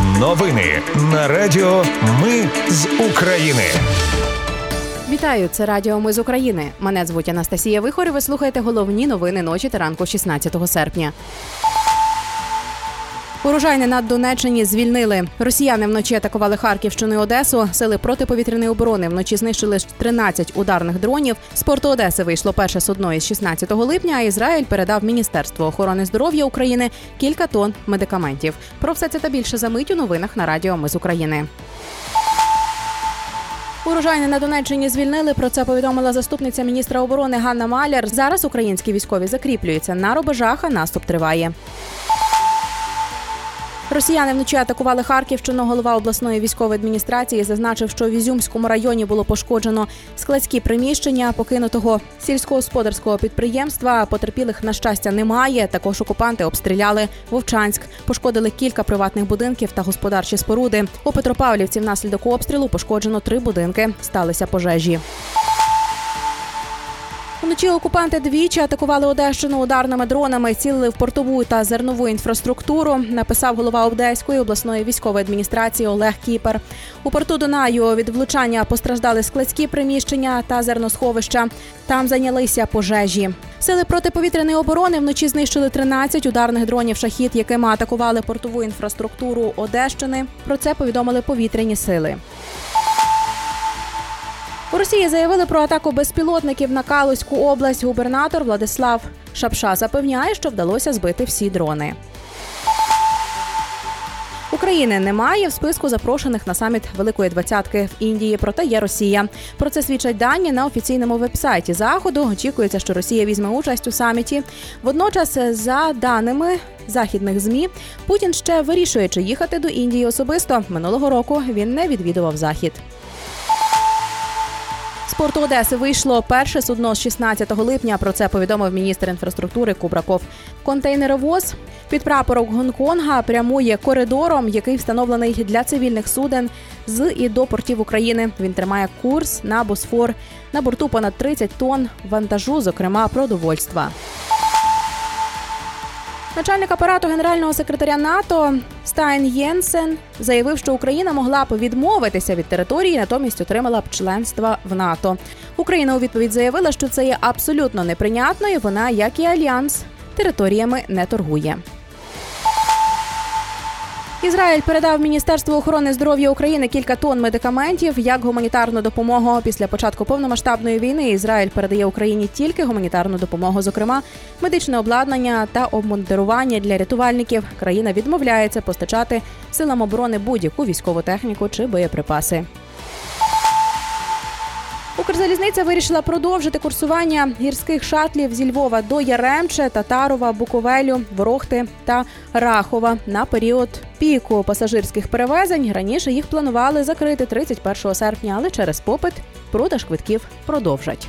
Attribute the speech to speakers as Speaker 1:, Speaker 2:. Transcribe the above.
Speaker 1: Новини на Радіо Ми з України.
Speaker 2: Вітаю, це Радіо Ми з України. Мене звуть Анастасія Вихор. і Ви слухаєте головні новини ночі та ранку 16 серпня. Урожайне на Донеччині звільнили. Росіяни вночі атакували Харківщину і Одесу. Сили протиповітряної оборони вночі знищили 13 ударних дронів. З порту Одеси вийшло перше судно із 16 липня. А Ізраїль передав Міністерству охорони здоров'я України кілька тонн медикаментів. Про все це та більше за мить у новинах на Радіо Ми з України. Урожайне на Донеччині звільнили. Про це повідомила заступниця міністра оборони Ганна Маляр. Зараз українські військові закріплюються на рубежах, а наступ триває. Росіяни вночі атакували Харківщину. Голова обласної військової адміністрації зазначив, що в Ізюмському районі було пошкоджено складські приміщення покинутого сільськогосподарського підприємства. Потерпілих на щастя немає. Також окупанти обстріляли Вовчанськ, пошкодили кілька приватних будинків та господарчі споруди. У Петропавлівці внаслідок обстрілу пошкоджено три будинки. Сталися пожежі. Вночі окупанти двічі атакували Одещину ударними дронами, цілили в портову та зернову інфраструктуру. Написав голова Одеської обласної військової адміністрації Олег Кіпер. У порту Дунаю від влучання постраждали складські приміщення та зерносховища. Там зайнялися пожежі. Сили протиповітряної оборони вночі знищили 13 ударних дронів шахід, якими атакували портову інфраструктуру Одещини. Про це повідомили повітряні сили. У Росії заявили про атаку безпілотників на Калузьку область. Губернатор Владислав Шапша запевняє, що вдалося збити всі дрони. України немає в списку запрошених на саміт Великої двадцятки в Індії. Проте є Росія. Про це свідчать дані на офіційному вебсайті заходу. Очікується, що Росія візьме участь у саміті. Водночас, за даними західних змі, Путін ще вирішує, чи їхати до Індії особисто. Минулого року він не відвідував захід. З порту Одеси вийшло перше судно з 16 липня. Про це повідомив міністр інфраструктури Кубраков. Контейнеровоз під прапорок Гонконга прямує коридором, який встановлений для цивільних суден з і до портів України. Він тримає курс на Босфор. На борту понад 30 тонн вантажу, зокрема продовольства. Начальник апарату генерального секретаря НАТО Стайн Єнсен заявив, що Україна могла б відмовитися від території, натомість отримала б членство в НАТО. Україна у відповідь заявила, що це є абсолютно неприйнятно, і вона, як і альянс, територіями не торгує. Ізраїль передав Міністерству охорони здоров'я України кілька тонн медикаментів як гуманітарну допомогу. Після початку повномасштабної війни Ізраїль передає Україні тільки гуманітарну допомогу, зокрема медичне обладнання та обмундирування для рятувальників. Країна відмовляється постачати силам оборони будь-яку військову техніку чи боєприпаси. Укрзалізниця вирішила продовжити курсування гірських шатлів зі Львова до Яремче, Татарова, Буковелю, Ворохти та Рахова на період піку пасажирських перевезень. Раніше їх планували закрити 31 серпня, але через попит продаж квитків продовжать.